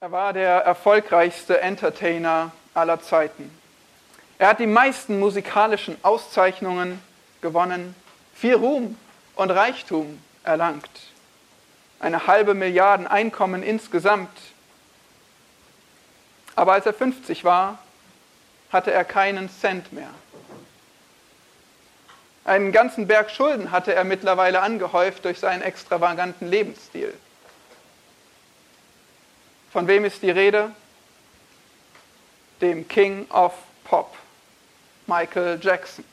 Er war der erfolgreichste Entertainer aller Zeiten. Er hat die meisten musikalischen Auszeichnungen gewonnen, viel Ruhm und Reichtum erlangt, eine halbe Milliarde Einkommen insgesamt. Aber als er 50 war, hatte er keinen Cent mehr. Einen ganzen Berg Schulden hatte er mittlerweile angehäuft durch seinen extravaganten Lebensstil. Von wem ist die Rede? Dem King of Pop, Michael Jackson.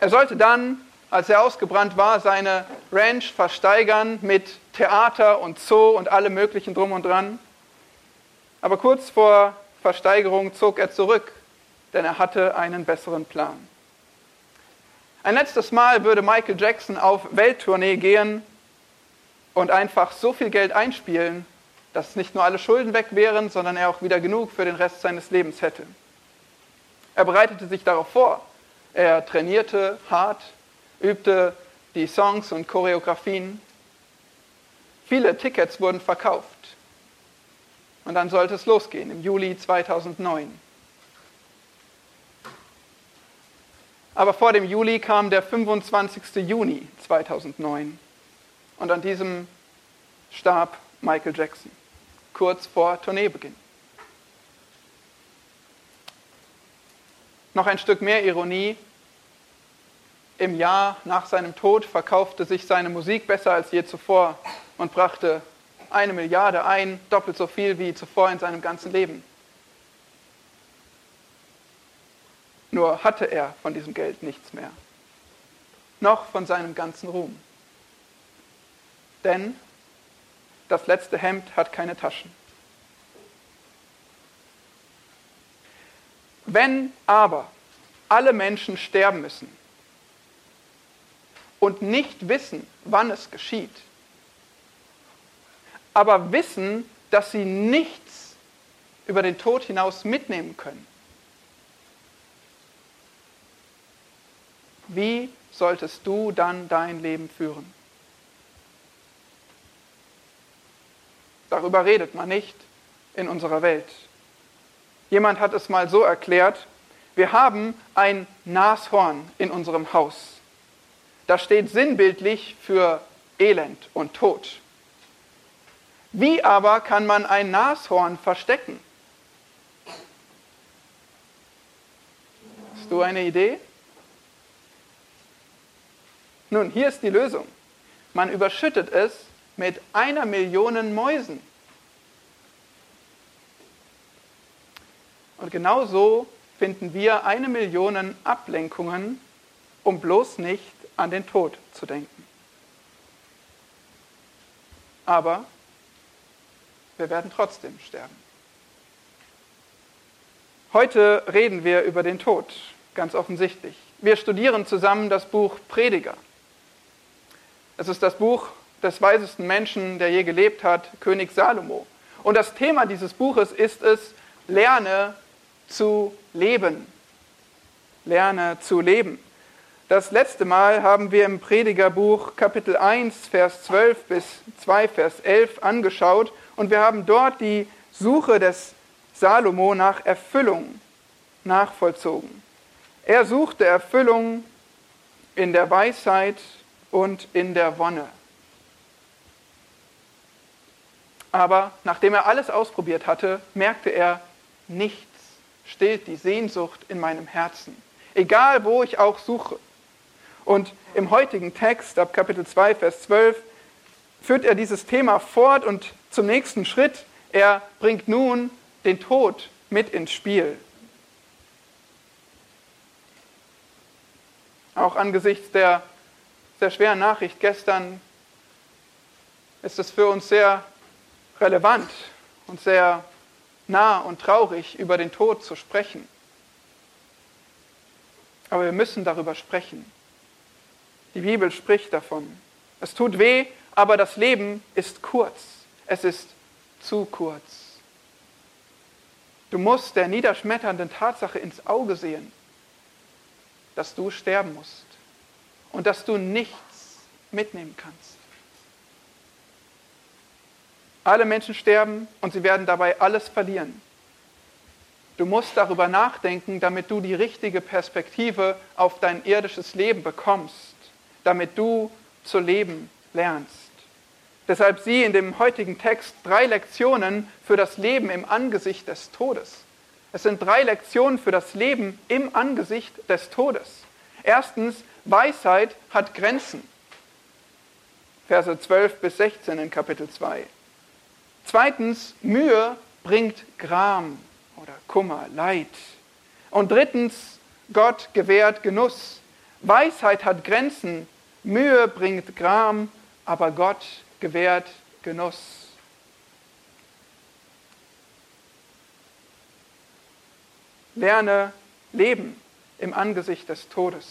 Er sollte dann, als er ausgebrannt war, seine Ranch versteigern mit Theater und Zoo und allem möglichen drum und dran. Aber kurz vor Versteigerung zog er zurück, denn er hatte einen besseren Plan. Ein letztes Mal würde Michael Jackson auf Welttournee gehen und einfach so viel Geld einspielen, dass nicht nur alle Schulden weg wären, sondern er auch wieder genug für den Rest seines Lebens hätte. Er bereitete sich darauf vor. Er trainierte hart, übte die Songs und Choreografien. Viele Tickets wurden verkauft. Und dann sollte es losgehen im Juli 2009. Aber vor dem Juli kam der 25. Juni 2009. Und an diesem starb Michael Jackson kurz vor Tourneebeginn. Noch ein Stück mehr Ironie. Im Jahr nach seinem Tod verkaufte sich seine Musik besser als je zuvor und brachte eine Milliarde ein, doppelt so viel wie zuvor in seinem ganzen Leben. Nur hatte er von diesem Geld nichts mehr, noch von seinem ganzen Ruhm. Denn das letzte Hemd hat keine Taschen. Wenn aber alle Menschen sterben müssen und nicht wissen, wann es geschieht, aber wissen, dass sie nichts über den Tod hinaus mitnehmen können, wie solltest du dann dein Leben führen? Darüber redet man nicht in unserer Welt. Jemand hat es mal so erklärt, wir haben ein Nashorn in unserem Haus. Das steht sinnbildlich für Elend und Tod. Wie aber kann man ein Nashorn verstecken? Hast du eine Idee? Nun, hier ist die Lösung. Man überschüttet es mit einer Million Mäusen. Und genau so finden wir eine Million Ablenkungen, um bloß nicht an den Tod zu denken. Aber wir werden trotzdem sterben. Heute reden wir über den Tod, ganz offensichtlich. Wir studieren zusammen das Buch Prediger. Es ist das Buch des weisesten Menschen, der je gelebt hat, König Salomo. Und das Thema dieses Buches ist es, lerne zu leben. Lerne zu leben. Das letzte Mal haben wir im Predigerbuch Kapitel 1, Vers 12 bis 2, Vers 11 angeschaut und wir haben dort die Suche des Salomo nach Erfüllung nachvollzogen. Er suchte Erfüllung in der Weisheit und in der Wonne. Aber nachdem er alles ausprobiert hatte, merkte er, nichts stillt die Sehnsucht in meinem Herzen. Egal wo ich auch suche. Und im heutigen Text, ab Kapitel 2, Vers 12, führt er dieses Thema fort und zum nächsten Schritt. Er bringt nun den Tod mit ins Spiel. Auch angesichts der sehr schweren Nachricht gestern ist es für uns sehr relevant und sehr nah und traurig, über den Tod zu sprechen. Aber wir müssen darüber sprechen. Die Bibel spricht davon. Es tut weh, aber das Leben ist kurz. Es ist zu kurz. Du musst der niederschmetternden Tatsache ins Auge sehen, dass du sterben musst und dass du nichts mitnehmen kannst. Alle Menschen sterben und sie werden dabei alles verlieren. Du musst darüber nachdenken, damit du die richtige Perspektive auf dein irdisches Leben bekommst, damit du zu leben lernst. Deshalb sieh in dem heutigen Text drei Lektionen für das Leben im Angesicht des Todes. Es sind drei Lektionen für das Leben im Angesicht des Todes. Erstens, Weisheit hat Grenzen. Verse 12 bis 16 in Kapitel 2. Zweitens, Mühe bringt Gram oder Kummer, Leid. Und drittens, Gott gewährt Genuss. Weisheit hat Grenzen, Mühe bringt Gram, aber Gott gewährt Genuss. Lerne leben im Angesicht des Todes.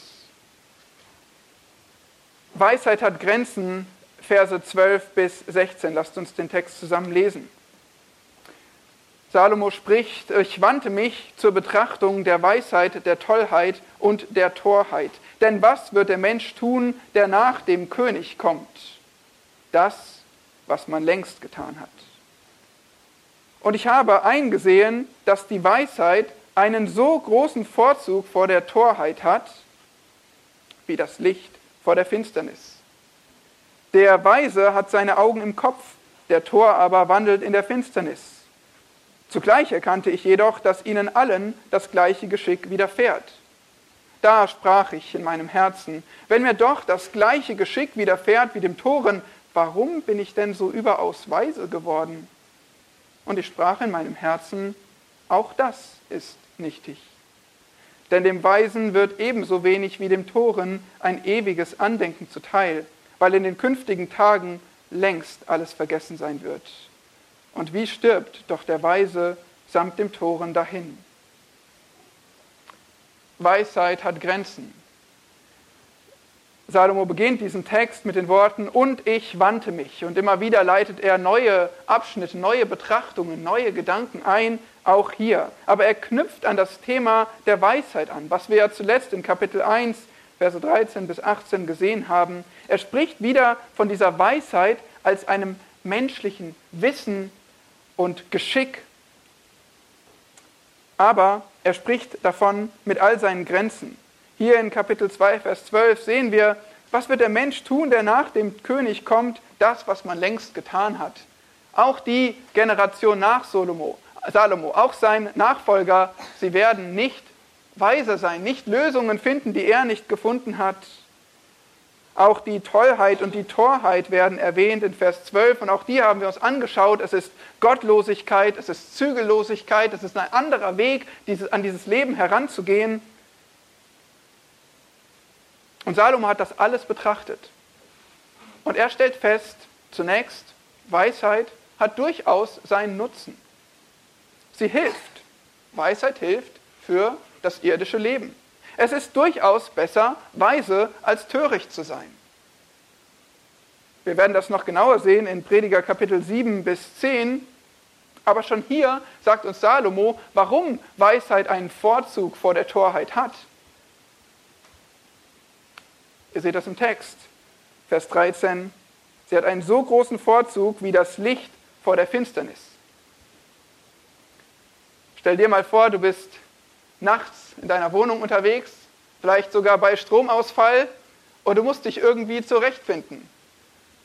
Weisheit hat Grenzen, Verse 12 bis 16. Lasst uns den Text zusammen lesen. Salomo spricht, ich wandte mich zur Betrachtung der Weisheit, der Tollheit und der Torheit. Denn was wird der Mensch tun, der nach dem König kommt? Das, was man längst getan hat. Und ich habe eingesehen, dass die Weisheit einen so großen Vorzug vor der Torheit hat, wie das Licht vor der Finsternis. Der Weise hat seine Augen im Kopf, der Tor aber wandelt in der Finsternis. Zugleich erkannte ich jedoch, dass ihnen allen das gleiche Geschick widerfährt. Da sprach ich in meinem Herzen, wenn mir doch das gleiche Geschick widerfährt wie dem Toren, warum bin ich denn so überaus weise geworden? Und ich sprach in meinem Herzen, auch das ist nichtig. Denn dem Weisen wird ebenso wenig wie dem Toren ein ewiges Andenken zuteil weil in den künftigen Tagen längst alles vergessen sein wird. Und wie stirbt doch der Weise samt dem Toren dahin? Weisheit hat Grenzen. Salomo beginnt diesen Text mit den Worten, und ich wandte mich. Und immer wieder leitet er neue Abschnitte, neue Betrachtungen, neue Gedanken ein, auch hier. Aber er knüpft an das Thema der Weisheit an, was wir ja zuletzt in Kapitel 1 Verse 13 bis 18 gesehen haben. Er spricht wieder von dieser Weisheit als einem menschlichen Wissen und Geschick. Aber er spricht davon mit all seinen Grenzen. Hier in Kapitel 2, Vers 12 sehen wir, was wird der Mensch tun, der nach dem König kommt? Das, was man längst getan hat. Auch die Generation nach Salomo, Salomo auch sein Nachfolger, sie werden nicht weise sein, nicht Lösungen finden, die er nicht gefunden hat. Auch die Tollheit und die Torheit werden erwähnt in Vers 12 und auch die haben wir uns angeschaut. Es ist Gottlosigkeit, es ist Zügellosigkeit, es ist ein anderer Weg, an dieses Leben heranzugehen. Und Salomo hat das alles betrachtet. Und er stellt fest, zunächst, Weisheit hat durchaus seinen Nutzen. Sie hilft. Weisheit hilft für das irdische Leben. Es ist durchaus besser, weise als töricht zu sein. Wir werden das noch genauer sehen in Prediger Kapitel 7 bis 10. Aber schon hier sagt uns Salomo, warum Weisheit einen Vorzug vor der Torheit hat. Ihr seht das im Text. Vers 13. Sie hat einen so großen Vorzug wie das Licht vor der Finsternis. Stell dir mal vor, du bist nachts in deiner Wohnung unterwegs, vielleicht sogar bei Stromausfall und du musst dich irgendwie zurechtfinden.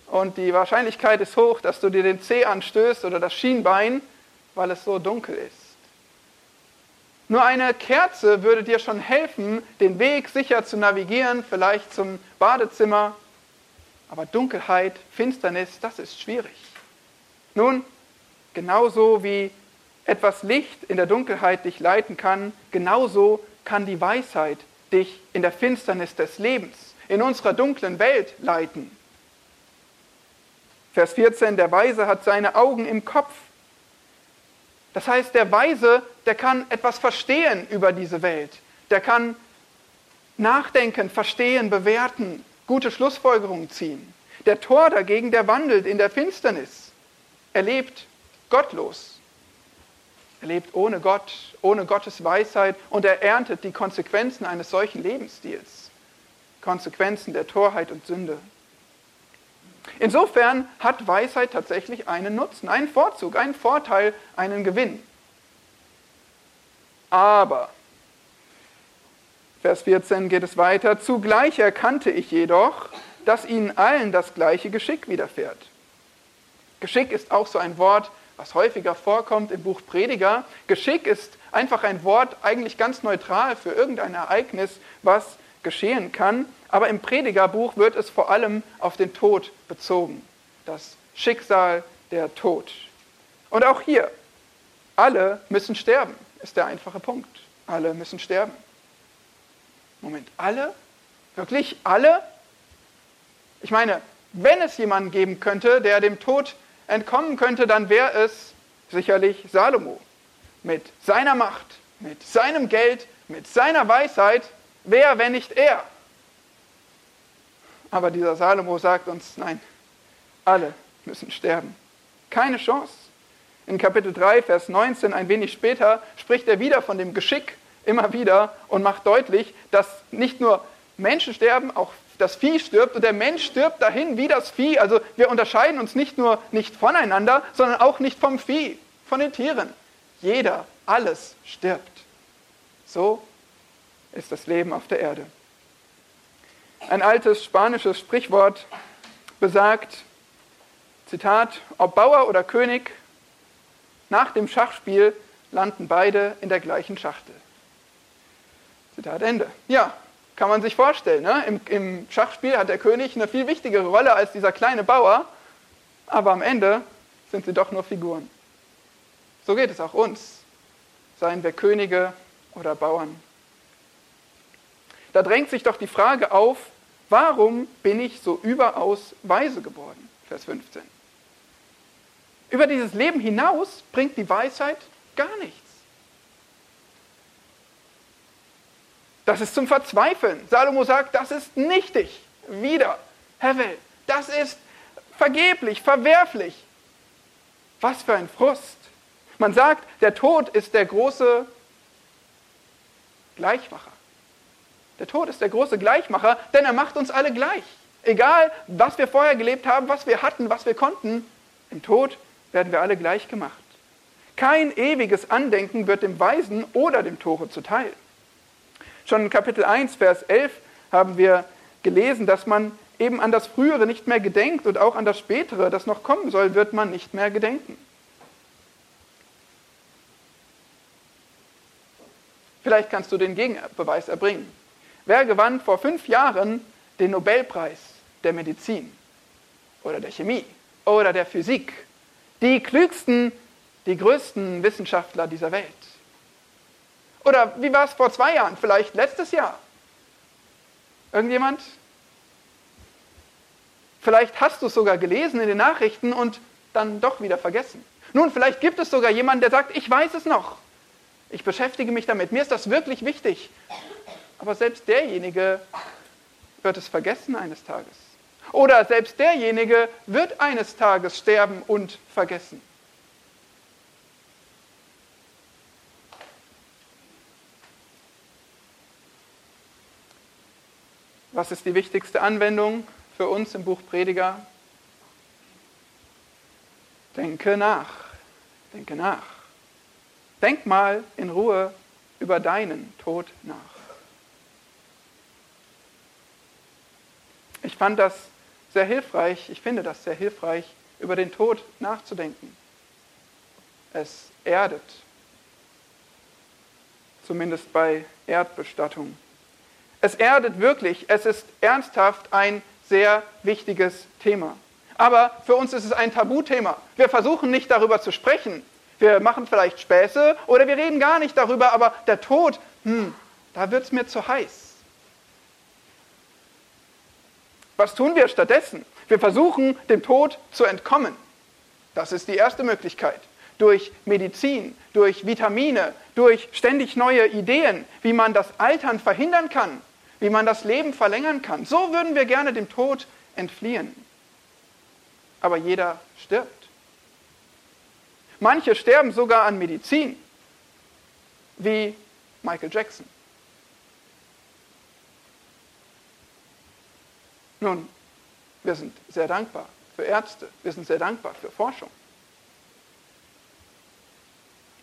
Und die Wahrscheinlichkeit ist hoch, dass du dir den Zeh anstößt oder das Schienbein, weil es so dunkel ist. Nur eine Kerze würde dir schon helfen, den Weg sicher zu navigieren, vielleicht zum Badezimmer. Aber Dunkelheit, Finsternis, das ist schwierig. Nun, genauso wie etwas Licht in der Dunkelheit dich leiten kann, genauso kann die Weisheit dich in der Finsternis des Lebens, in unserer dunklen Welt leiten. Vers 14, der Weise hat seine Augen im Kopf. Das heißt, der Weise, der kann etwas verstehen über diese Welt. Der kann nachdenken, verstehen, bewerten, gute Schlussfolgerungen ziehen. Der Tor dagegen, der wandelt in der Finsternis. Er lebt gottlos. Er lebt ohne Gott, ohne Gottes Weisheit und er erntet die Konsequenzen eines solchen Lebensstils. Konsequenzen der Torheit und Sünde. Insofern hat Weisheit tatsächlich einen Nutzen, einen Vorzug, einen Vorteil, einen Gewinn. Aber, Vers 14 geht es weiter, zugleich erkannte ich jedoch, dass ihnen allen das gleiche Geschick widerfährt. Geschick ist auch so ein Wort, was häufiger vorkommt im Buch Prediger. Geschick ist einfach ein Wort, eigentlich ganz neutral für irgendein Ereignis, was geschehen kann. Aber im Predigerbuch wird es vor allem auf den Tod bezogen. Das Schicksal, der Tod. Und auch hier, alle müssen sterben, ist der einfache Punkt. Alle müssen sterben. Moment, alle? Wirklich alle? Ich meine, wenn es jemanden geben könnte, der dem Tod entkommen könnte, dann wäre es sicherlich Salomo. Mit seiner Macht, mit seinem Geld, mit seiner Weisheit, wer, wenn nicht er? Aber dieser Salomo sagt uns, nein, alle müssen sterben. Keine Chance. In Kapitel 3, Vers 19, ein wenig später, spricht er wieder von dem Geschick immer wieder und macht deutlich, dass nicht nur Menschen sterben, auch das Vieh stirbt und der Mensch stirbt dahin wie das Vieh. Also wir unterscheiden uns nicht nur nicht voneinander, sondern auch nicht vom Vieh, von den Tieren. Jeder, alles stirbt. So ist das Leben auf der Erde. Ein altes spanisches Sprichwort besagt, Zitat, ob Bauer oder König, nach dem Schachspiel landen beide in der gleichen Schachtel. Zitat Ende. Ja, kann man sich vorstellen. Ne? Im, Im Schachspiel hat der König eine viel wichtigere Rolle als dieser kleine Bauer, aber am Ende sind sie doch nur Figuren. So geht es auch uns, seien wir Könige oder Bauern. Da drängt sich doch die Frage auf, warum bin ich so überaus weise geworden? Vers 15. Über dieses Leben hinaus bringt die Weisheit gar nichts. Das ist zum Verzweifeln. Salomo sagt, das ist nichtig. Wieder. Hevel. Das ist vergeblich, verwerflich. Was für ein Frust. Man sagt, der Tod ist der große Gleichmacher. Der Tod ist der große Gleichmacher, denn er macht uns alle gleich. Egal, was wir vorher gelebt haben, was wir hatten, was wir konnten, im Tod werden wir alle gleich gemacht. Kein ewiges Andenken wird dem Weisen oder dem Tore zuteil. Schon in Kapitel 1, Vers 11 haben wir gelesen, dass man eben an das Frühere nicht mehr gedenkt und auch an das Spätere, das noch kommen soll, wird man nicht mehr gedenken. Vielleicht kannst du den Gegenbeweis erbringen. Wer gewann vor fünf Jahren den Nobelpreis der Medizin oder der Chemie oder der Physik? Die klügsten, die größten Wissenschaftler dieser Welt. Oder wie war es vor zwei Jahren? Vielleicht letztes Jahr? Irgendjemand? Vielleicht hast du es sogar gelesen in den Nachrichten und dann doch wieder vergessen. Nun, vielleicht gibt es sogar jemanden, der sagt, ich weiß es noch. Ich beschäftige mich damit. Mir ist das wirklich wichtig. Aber selbst derjenige wird es vergessen eines Tages. Oder selbst derjenige wird eines Tages sterben und vergessen. Was ist die wichtigste Anwendung für uns im Buch Prediger? Denke nach. Denke nach. Denk mal in Ruhe über deinen Tod nach. Ich fand das sehr hilfreich, ich finde das sehr hilfreich, über den Tod nachzudenken. Es erdet, zumindest bei Erdbestattung. Es erdet wirklich, es ist ernsthaft ein sehr wichtiges Thema. Aber für uns ist es ein Tabuthema. Wir versuchen nicht darüber zu sprechen. Wir machen vielleicht Späße oder wir reden gar nicht darüber, aber der Tod, hm, da wird es mir zu heiß. Was tun wir stattdessen? Wir versuchen, dem Tod zu entkommen. Das ist die erste Möglichkeit. Durch Medizin, durch Vitamine, durch ständig neue Ideen, wie man das Altern verhindern kann, wie man das Leben verlängern kann. So würden wir gerne dem Tod entfliehen. Aber jeder stirbt. Manche sterben sogar an Medizin, wie Michael Jackson. Nun, wir sind sehr dankbar für Ärzte. Wir sind sehr dankbar für Forschung.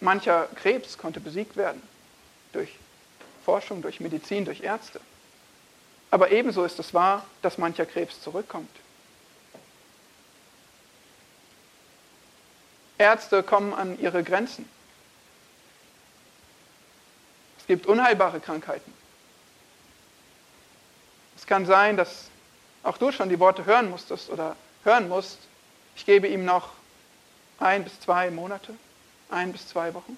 Mancher Krebs konnte besiegt werden durch Forschung, durch Medizin, durch Ärzte. Aber ebenso ist es wahr, dass mancher Krebs zurückkommt. Ärzte kommen an ihre Grenzen. Es gibt unheilbare Krankheiten. Es kann sein, dass auch du schon die Worte hören musstest oder hören musst, ich gebe ihm noch ein bis zwei Monate, ein bis zwei Wochen,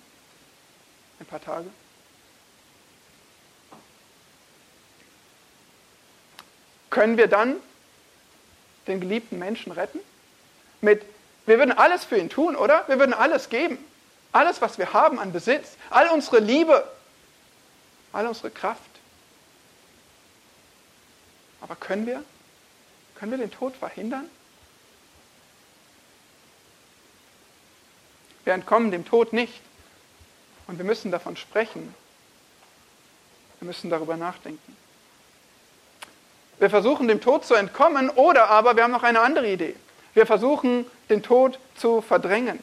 ein paar Tage. Können wir dann den geliebten Menschen retten? Mit, wir würden alles für ihn tun, oder? Wir würden alles geben. Alles, was wir haben an Besitz, all unsere Liebe, all unsere Kraft. Aber können wir? Können wir den Tod verhindern? Wir entkommen dem Tod nicht. Und wir müssen davon sprechen. Wir müssen darüber nachdenken. Wir versuchen dem Tod zu entkommen oder aber wir haben noch eine andere Idee. Wir versuchen den Tod zu verdrängen.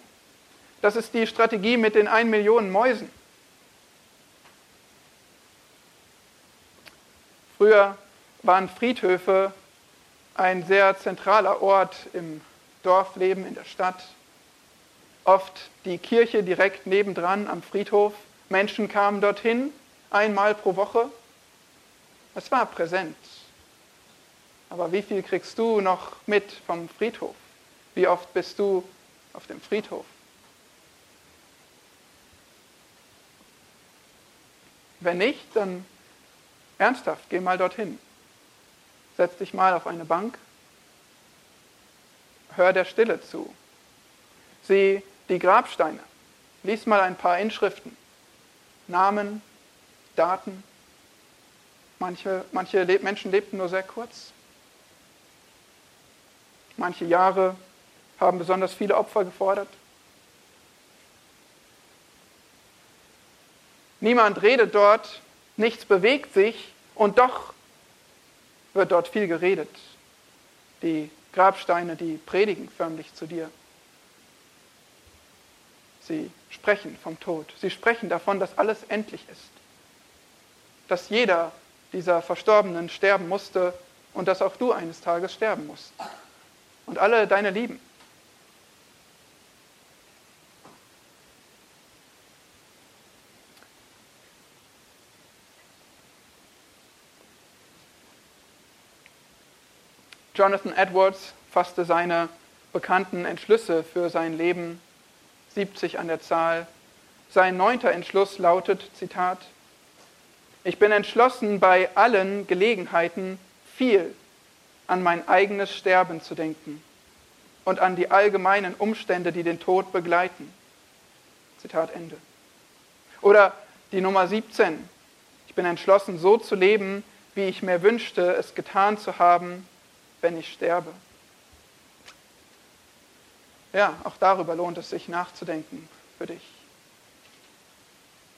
Das ist die Strategie mit den 1 Millionen Mäusen. Früher waren Friedhöfe ein sehr zentraler Ort im Dorfleben, in der Stadt. Oft die Kirche direkt nebendran am Friedhof. Menschen kamen dorthin einmal pro Woche. Es war präsent. Aber wie viel kriegst du noch mit vom Friedhof? Wie oft bist du auf dem Friedhof? Wenn nicht, dann ernsthaft, geh mal dorthin. Setz dich mal auf eine Bank. Hör der Stille zu. Sieh die Grabsteine. Lies mal ein paar Inschriften. Namen, Daten. Manche, manche Menschen lebten nur sehr kurz. Manche Jahre haben besonders viele Opfer gefordert. Niemand redet dort, nichts bewegt sich und doch wird dort viel geredet. Die Grabsteine, die predigen förmlich zu dir. Sie sprechen vom Tod. Sie sprechen davon, dass alles endlich ist. Dass jeder dieser Verstorbenen sterben musste und dass auch du eines Tages sterben musst. Und alle deine Lieben. Jonathan Edwards fasste seine bekannten Entschlüsse für sein Leben, 70 an der Zahl. Sein neunter Entschluss lautet, Zitat, ich bin entschlossen, bei allen Gelegenheiten viel an mein eigenes Sterben zu denken und an die allgemeinen Umstände, die den Tod begleiten. Zitat Ende. Oder die Nummer 17. Ich bin entschlossen, so zu leben, wie ich mir wünschte, es getan zu haben, wenn ich sterbe. Ja, auch darüber lohnt es sich nachzudenken für dich.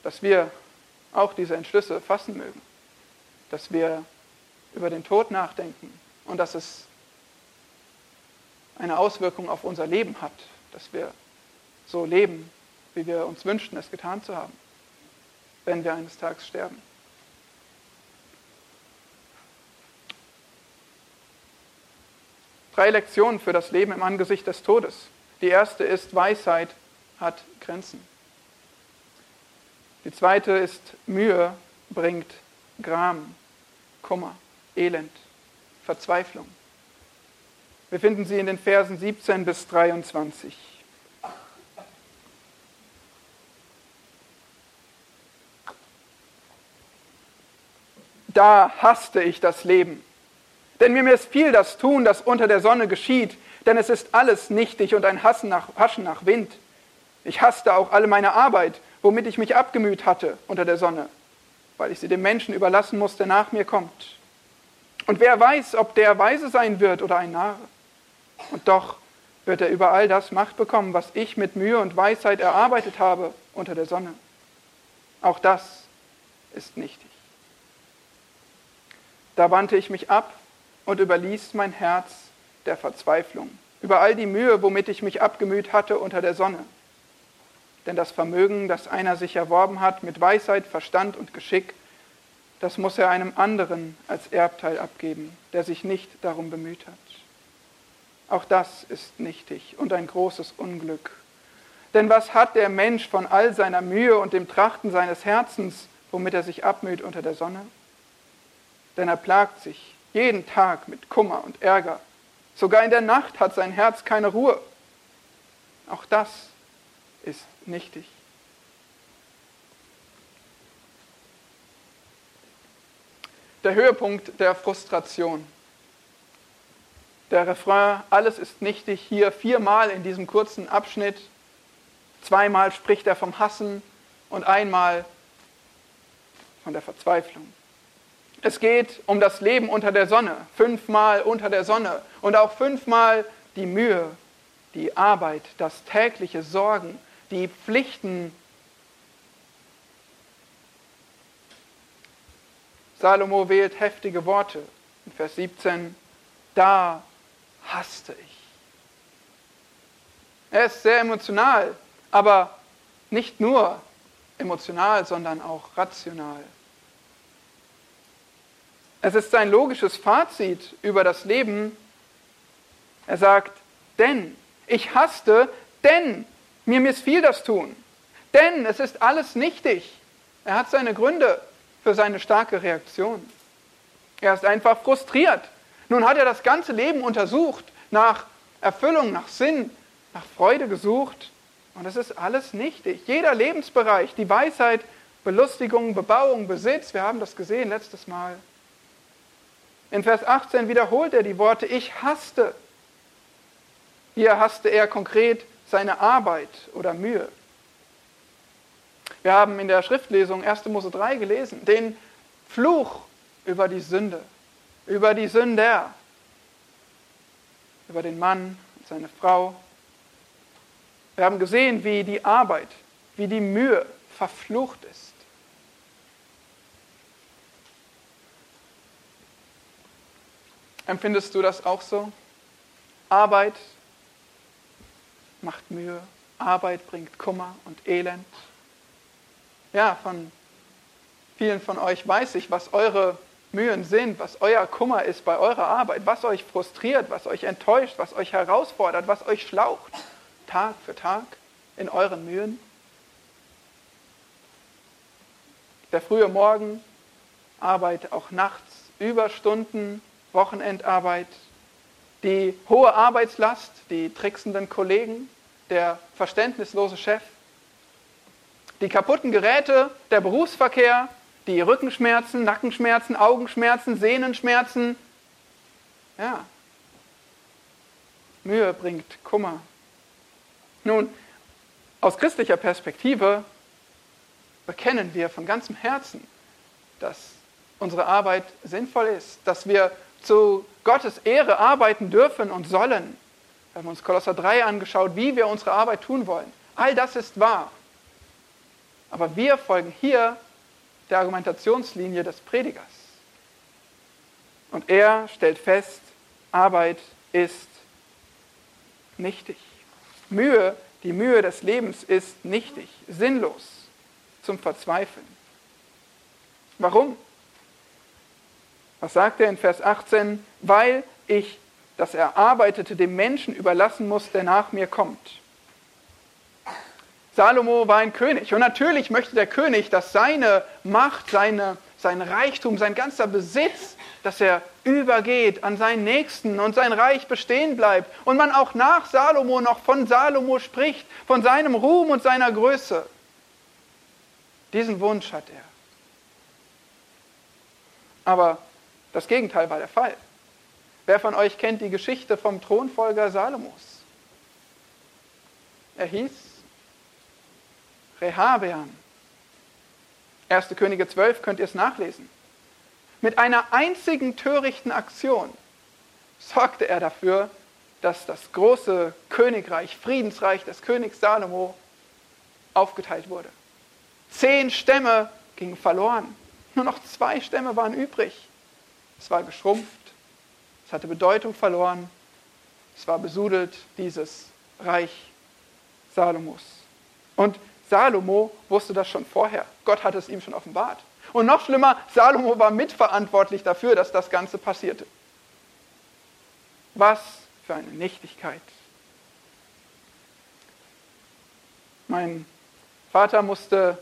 Dass wir auch diese Entschlüsse fassen mögen. Dass wir über den Tod nachdenken und dass es eine Auswirkung auf unser Leben hat, dass wir so leben, wie wir uns wünschten, es getan zu haben, wenn wir eines Tages sterben. Drei Lektionen für das Leben im Angesicht des Todes. Die erste ist, Weisheit hat Grenzen. Die zweite ist, Mühe bringt Gram, Kummer, Elend, Verzweiflung. Wir finden sie in den Versen 17 bis 23. Da hasste ich das Leben denn mir missfiel das Tun, das unter der Sonne geschieht, denn es ist alles nichtig und ein Hassen nach, Haschen nach Wind. Ich hasste auch alle meine Arbeit, womit ich mich abgemüht hatte unter der Sonne, weil ich sie dem Menschen überlassen muss, der nach mir kommt. Und wer weiß, ob der weise sein wird oder ein Narr. Und doch wird er über all das Macht bekommen, was ich mit Mühe und Weisheit erarbeitet habe unter der Sonne. Auch das ist nichtig. Da wandte ich mich ab und überließ mein Herz der Verzweiflung über all die Mühe, womit ich mich abgemüht hatte unter der Sonne. Denn das Vermögen, das einer sich erworben hat mit Weisheit, Verstand und Geschick, das muss er einem anderen als Erbteil abgeben, der sich nicht darum bemüht hat. Auch das ist nichtig und ein großes Unglück. Denn was hat der Mensch von all seiner Mühe und dem Trachten seines Herzens, womit er sich abmüht unter der Sonne? Denn er plagt sich jeden Tag mit Kummer und Ärger. Sogar in der Nacht hat sein Herz keine Ruhe. Auch das ist nichtig. Der Höhepunkt der Frustration. Der Refrain, alles ist nichtig, hier viermal in diesem kurzen Abschnitt. Zweimal spricht er vom Hassen und einmal von der Verzweiflung. Es geht um das Leben unter der Sonne, fünfmal unter der Sonne und auch fünfmal die Mühe, die Arbeit, das tägliche Sorgen, die Pflichten. Salomo wählt heftige Worte. In Vers 17, da hasste ich. Er ist sehr emotional, aber nicht nur emotional, sondern auch rational. Es ist sein logisches Fazit über das Leben. Er sagt, denn ich hasste, denn mir missfiel das Tun. Denn es ist alles nichtig. Er hat seine Gründe für seine starke Reaktion. Er ist einfach frustriert. Nun hat er das ganze Leben untersucht, nach Erfüllung, nach Sinn, nach Freude gesucht. Und es ist alles nichtig. Jeder Lebensbereich, die Weisheit, Belustigung, Bebauung, Besitz, wir haben das gesehen letztes Mal. In Vers 18 wiederholt er die Worte, ich hasste. Hier hasste er konkret seine Arbeit oder Mühe. Wir haben in der Schriftlesung 1. Mose 3 gelesen, den Fluch über die Sünde, über die Sünder, über den Mann und seine Frau. Wir haben gesehen, wie die Arbeit, wie die Mühe verflucht ist. Empfindest du das auch so? Arbeit macht Mühe, Arbeit bringt Kummer und Elend. Ja, von vielen von euch weiß ich, was eure Mühen sind, was euer Kummer ist bei eurer Arbeit, was euch frustriert, was euch enttäuscht, was euch herausfordert, was euch schlaucht, Tag für Tag in euren Mühen. Der frühe Morgen, Arbeit auch nachts, Überstunden, Wochenendarbeit, die hohe Arbeitslast, die tricksenden Kollegen, der verständnislose Chef, die kaputten Geräte, der Berufsverkehr, die Rückenschmerzen, Nackenschmerzen, Augenschmerzen, Sehnenschmerzen. Ja, Mühe bringt Kummer. Nun, aus christlicher Perspektive bekennen wir von ganzem Herzen, dass unsere Arbeit sinnvoll ist, dass wir zu Gottes Ehre arbeiten dürfen und sollen. Wir haben uns Kolosser 3 angeschaut, wie wir unsere Arbeit tun wollen. All das ist wahr. Aber wir folgen hier der Argumentationslinie des Predigers. Und er stellt fest, Arbeit ist nichtig. Mühe, die Mühe des Lebens ist nichtig, sinnlos, zum Verzweifeln. Warum? Was sagt er in Vers 18? Weil ich das Erarbeitete dem Menschen überlassen muss, der nach mir kommt. Salomo war ein König und natürlich möchte der König, dass seine Macht, seine, sein Reichtum, sein ganzer Besitz, dass er übergeht an seinen Nächsten und sein Reich bestehen bleibt und man auch nach Salomo noch von Salomo spricht, von seinem Ruhm und seiner Größe. Diesen Wunsch hat er. Aber das Gegenteil war der Fall. Wer von euch kennt die Geschichte vom Thronfolger Salomos? Er hieß Rehabeam. 1. Könige 12 könnt ihr es nachlesen. Mit einer einzigen törichten Aktion sorgte er dafür, dass das große Königreich, Friedensreich des Königs Salomo aufgeteilt wurde. Zehn Stämme gingen verloren. Nur noch zwei Stämme waren übrig. Es war geschrumpft, es hatte Bedeutung verloren. es war besudelt, dieses Reich Salomos. Und Salomo wusste das schon vorher. Gott hat es ihm schon offenbart. Und noch schlimmer, Salomo war mitverantwortlich dafür, dass das Ganze passierte. Was für eine Nichtigkeit. Mein Vater musste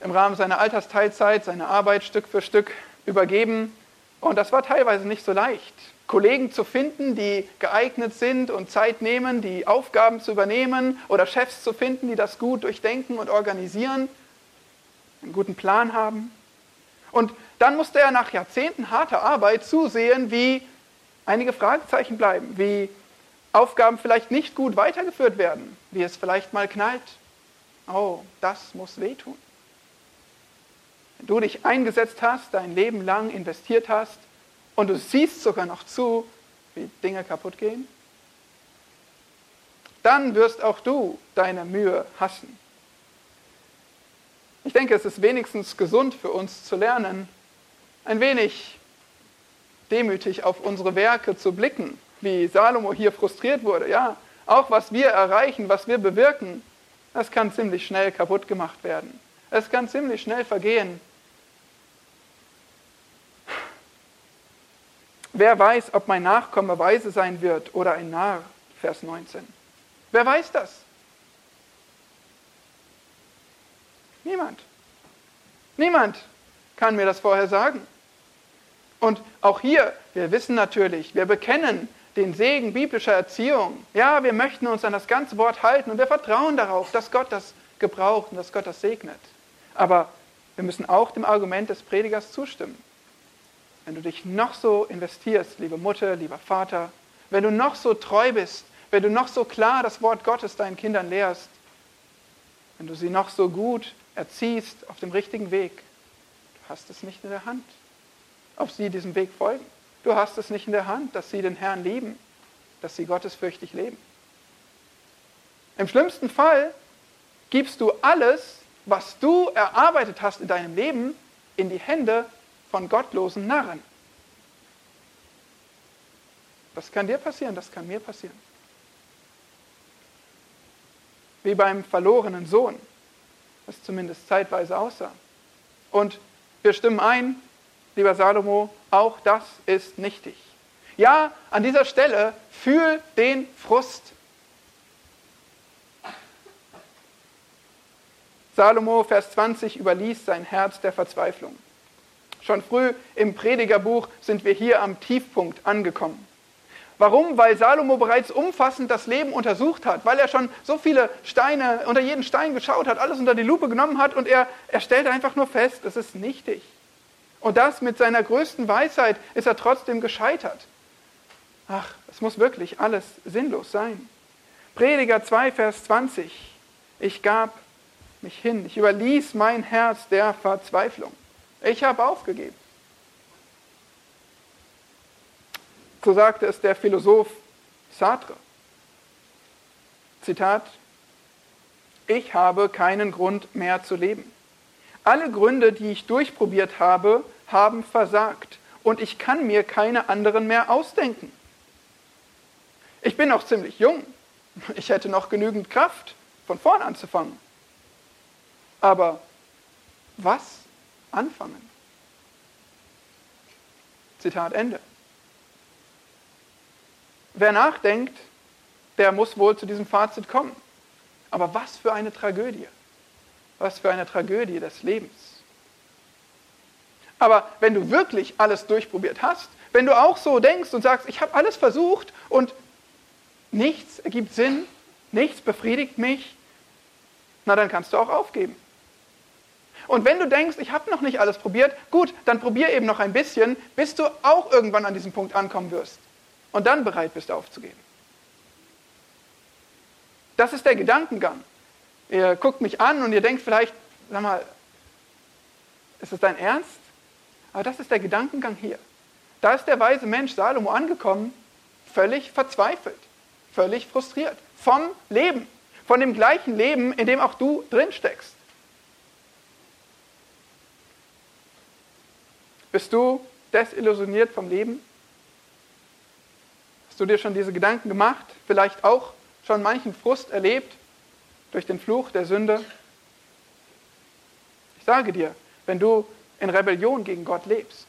im Rahmen seiner Altersteilzeit seine Arbeit Stück für Stück übergeben. Und das war teilweise nicht so leicht. Kollegen zu finden, die geeignet sind und Zeit nehmen, die Aufgaben zu übernehmen oder Chefs zu finden, die das gut durchdenken und organisieren, einen guten Plan haben. Und dann musste er nach Jahrzehnten harter Arbeit zusehen, wie einige Fragezeichen bleiben, wie Aufgaben vielleicht nicht gut weitergeführt werden, wie es vielleicht mal knallt. Oh, das muss wehtun. Wenn du dich eingesetzt hast, dein Leben lang investiert hast und du siehst sogar noch zu, wie Dinge kaputt gehen, dann wirst auch du deine Mühe hassen. Ich denke, es ist wenigstens gesund für uns zu lernen, ein wenig demütig auf unsere Werke zu blicken, wie Salomo hier frustriert wurde. Ja, auch was wir erreichen, was wir bewirken, das kann ziemlich schnell kaputt gemacht werden. Es kann ziemlich schnell vergehen. Wer weiß, ob mein Nachkomme weise sein wird oder ein Narr, Vers 19. Wer weiß das? Niemand. Niemand kann mir das vorher sagen. Und auch hier, wir wissen natürlich, wir bekennen den Segen biblischer Erziehung. Ja, wir möchten uns an das ganze Wort halten und wir vertrauen darauf, dass Gott das gebraucht und dass Gott das segnet. Aber wir müssen auch dem Argument des Predigers zustimmen. Wenn du dich noch so investierst, liebe Mutter, lieber Vater, wenn du noch so treu bist, wenn du noch so klar das Wort Gottes deinen Kindern lehrst, wenn du sie noch so gut erziehst auf dem richtigen Weg, du hast es nicht in der Hand, ob sie diesem Weg folgen. Du hast es nicht in der Hand, dass sie den Herrn lieben, dass sie gottesfürchtig leben. Im schlimmsten Fall gibst du alles, was du erarbeitet hast in deinem Leben, in die Hände von gottlosen Narren. Das kann dir passieren, das kann mir passieren. Wie beim verlorenen Sohn, das zumindest zeitweise aussah. Und wir stimmen ein, lieber Salomo, auch das ist nichtig. Ja, an dieser Stelle fühl den Frust. Salomo, Vers 20, überließ sein Herz der Verzweiflung. Schon früh im Predigerbuch sind wir hier am Tiefpunkt angekommen. Warum? Weil Salomo bereits umfassend das Leben untersucht hat, weil er schon so viele Steine, unter jeden Stein geschaut hat, alles unter die Lupe genommen hat und er, er stellt einfach nur fest, es ist nichtig. Und das mit seiner größten Weisheit ist er trotzdem gescheitert. Ach, es muss wirklich alles sinnlos sein. Prediger 2, Vers 20. Ich gab mich hin, ich überließ mein Herz der Verzweiflung. Ich habe aufgegeben. So sagte es der Philosoph Sartre. Zitat, ich habe keinen Grund mehr zu leben. Alle Gründe, die ich durchprobiert habe, haben versagt und ich kann mir keine anderen mehr ausdenken. Ich bin noch ziemlich jung. Ich hätte noch genügend Kraft, von vorn anzufangen. Aber was anfangen? Zitat Ende. Wer nachdenkt, der muss wohl zu diesem Fazit kommen. Aber was für eine Tragödie. Was für eine Tragödie des Lebens. Aber wenn du wirklich alles durchprobiert hast, wenn du auch so denkst und sagst, ich habe alles versucht und nichts ergibt Sinn, nichts befriedigt mich, na dann kannst du auch aufgeben. Und wenn du denkst, ich habe noch nicht alles probiert, gut, dann probier eben noch ein bisschen, bis du auch irgendwann an diesem Punkt ankommen wirst und dann bereit bist aufzugeben. Das ist der Gedankengang. Ihr guckt mich an und ihr denkt vielleicht, sag mal, ist es dein Ernst? Aber das ist der Gedankengang hier. Da ist der weise Mensch Salomo angekommen, völlig verzweifelt, völlig frustriert vom Leben, von dem gleichen Leben, in dem auch du drin steckst. Bist du desillusioniert vom Leben? Hast du dir schon diese Gedanken gemacht? Vielleicht auch schon manchen Frust erlebt durch den Fluch der Sünde? Ich sage dir, wenn du in Rebellion gegen Gott lebst,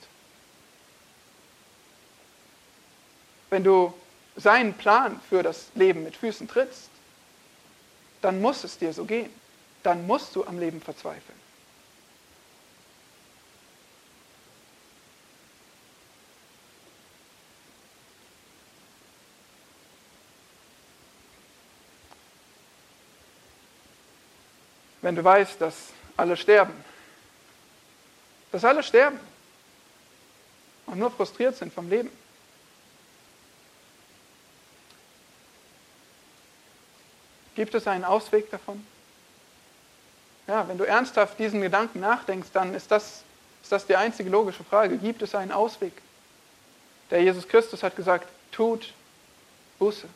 wenn du seinen Plan für das Leben mit Füßen trittst, dann muss es dir so gehen. Dann musst du am Leben verzweifeln. Wenn du weißt, dass alle sterben, dass alle sterben und nur frustriert sind vom Leben, Gibt es einen Ausweg davon? Ja, wenn du ernsthaft diesen Gedanken nachdenkst, dann ist das, ist das die einzige logische Frage. Gibt es einen Ausweg? Der Jesus Christus hat gesagt, tut Buße